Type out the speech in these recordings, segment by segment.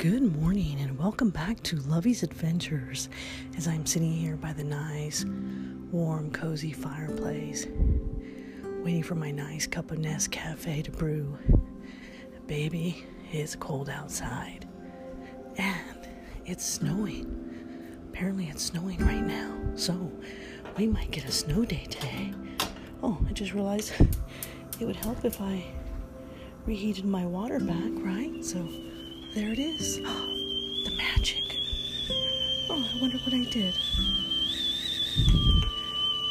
Good morning and welcome back to Lovey's Adventures as I'm sitting here by the nice, warm, cozy fireplace, waiting for my nice cup of Nescafe to brew. Baby, it's cold outside and it's snowing. Apparently, it's snowing right now, so we might get a snow day today. Oh, I just realized it would help if I reheated my water back, right? So there it is. the magic. Oh, I wonder what I did.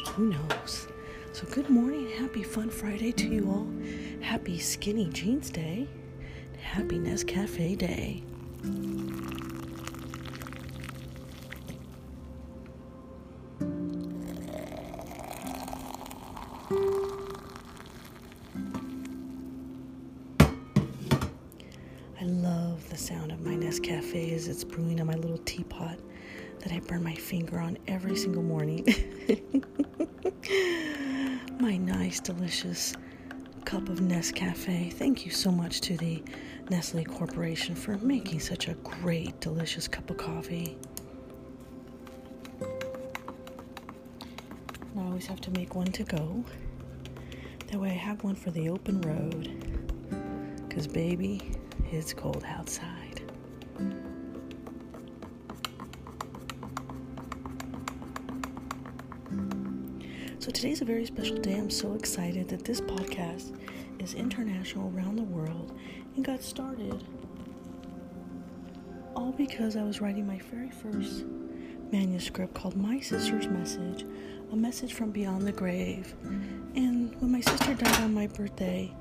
Who knows? So, good morning. Happy Fun Friday to you all. Happy Skinny Jeans Day. Happy Nescafe Day. I love the sound of my Nescafe as it's brewing in my little teapot that I burn my finger on every single morning. my nice, delicious cup of Nescafe. Thank you so much to the Nestle Corporation for making such a great, delicious cup of coffee. I always have to make one to go. That way I have one for the open road. Because, baby, it's cold outside. So, today's a very special day. I'm so excited that this podcast is international around the world and got started all because I was writing my very first manuscript called My Sister's Message A Message from Beyond the Grave. And when my sister died on my birthday,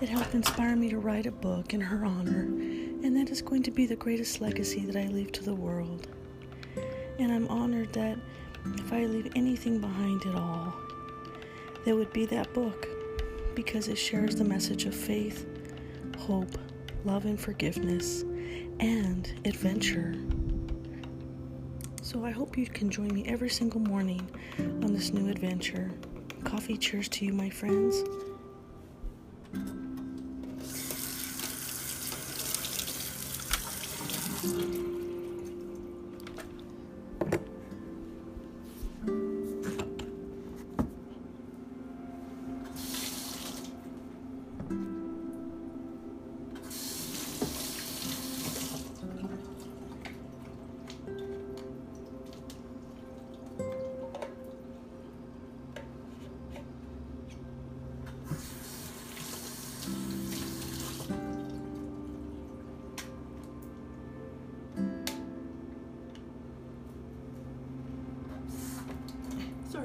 it helped inspire me to write a book in her honor, and that is going to be the greatest legacy that I leave to the world. And I'm honored that if I leave anything behind at all, that would be that book because it shares the message of faith, hope, love, and forgiveness, and adventure. So I hope you can join me every single morning on this new adventure. Coffee cheers to you, my friends.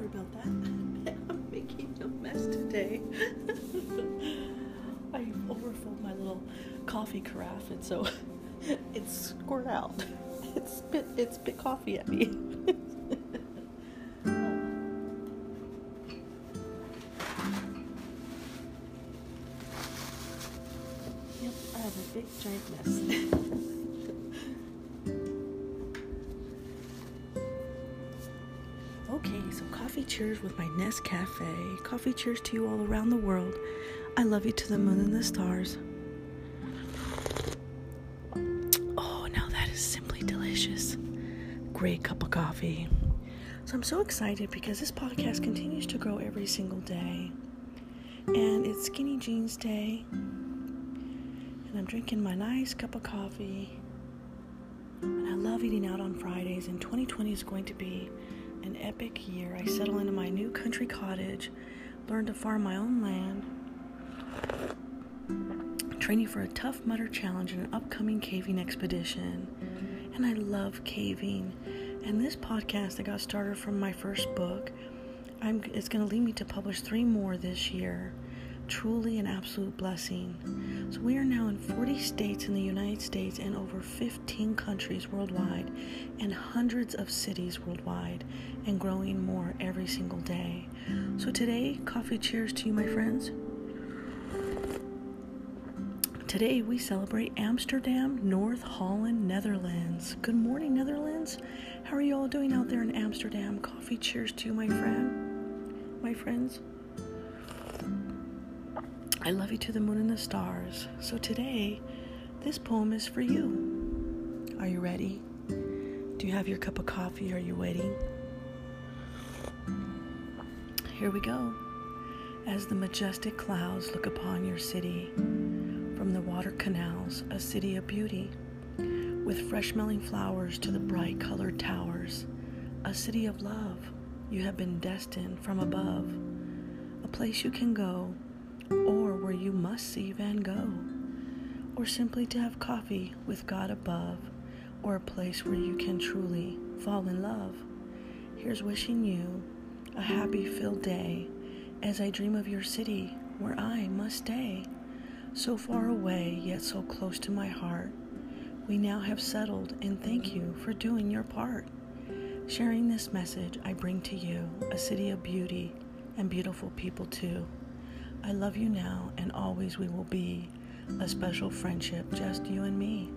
Sorry about that. I'm making a mess today. I overfilled my little coffee carafe, and so it's squirt out. It spit it spit coffee at me. Oh. yep, I have a big giant mess. Coffee cheers with my Nescafe. Coffee cheers to you all around the world. I love you to the moon and the stars. Oh, now that is simply delicious. Great cup of coffee. So I'm so excited because this podcast continues to grow every single day. And it's Skinny Jeans Day. And I'm drinking my nice cup of coffee. And I love eating out on Fridays. And 2020 is going to be an epic year. I settle into my new country cottage, learn to farm my own land, training for a tough mudder challenge and an upcoming caving expedition. And I love caving. And this podcast that got started from my first book, I'm, it's going to lead me to publish three more this year. Truly an absolute blessing. So, we are now in 40 states in the United States and over 15 countries worldwide, and hundreds of cities worldwide, and growing more every single day. So, today, coffee cheers to you, my friends. Today, we celebrate Amsterdam, North Holland, Netherlands. Good morning, Netherlands. How are you all doing out there in Amsterdam? Coffee cheers to you, my friend. My friends. I love you to the moon and the stars. So today, this poem is for you. Are you ready? Do you have your cup of coffee? Are you waiting? Here we go. As the majestic clouds look upon your city, from the water canals, a city of beauty, with fresh smelling flowers to the bright colored towers, a city of love, you have been destined from above, a place you can go, or where you must see Van Gogh, or simply to have coffee with God above, or a place where you can truly fall in love. Here's wishing you a happy filled day as I dream of your city where I must stay. So far away, yet so close to my heart. We now have settled, and thank you for doing your part. Sharing this message, I bring to you a city of beauty and beautiful people too. I love you now, and always we will be a special friendship, just you and me.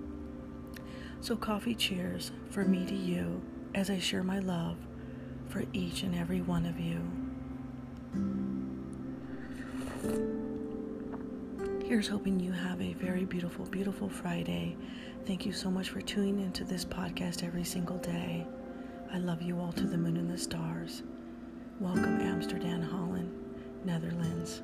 So, coffee cheers for me to you as I share my love for each and every one of you. Here's hoping you have a very beautiful, beautiful Friday. Thank you so much for tuning into this podcast every single day. I love you all to the moon and the stars. Welcome, Amsterdam, Holland, Netherlands.